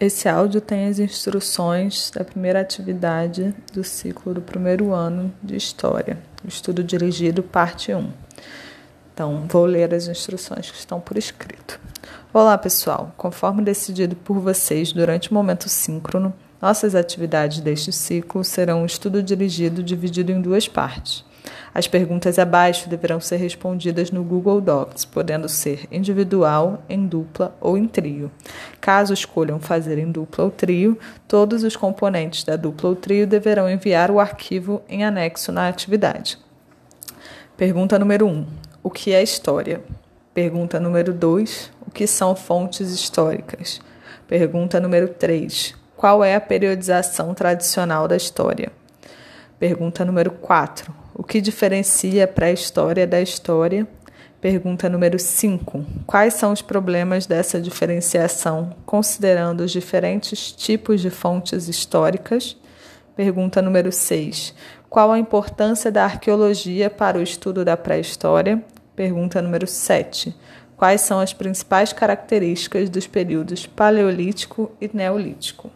Esse áudio tem as instruções da primeira atividade do ciclo do primeiro ano de História, estudo dirigido, parte 1. Então, vou ler as instruções que estão por escrito. Olá, pessoal! Conforme decidido por vocês durante o momento síncrono, nossas atividades deste ciclo serão um estudo dirigido dividido em duas partes. As perguntas abaixo deverão ser respondidas no Google Docs, podendo ser individual, em dupla ou em trio. Caso escolham fazer em dupla ou trio, todos os componentes da dupla ou trio deverão enviar o arquivo em anexo na atividade. Pergunta número 1: O que é história? Pergunta número 2: O que são fontes históricas? Pergunta número 3: Qual é a periodização tradicional da história? Pergunta número 4: o que diferencia a pré-história da história? Pergunta número 5. Quais são os problemas dessa diferenciação, considerando os diferentes tipos de fontes históricas? Pergunta número 6. Qual a importância da arqueologia para o estudo da pré-história? Pergunta número 7. Quais são as principais características dos períodos Paleolítico e Neolítico?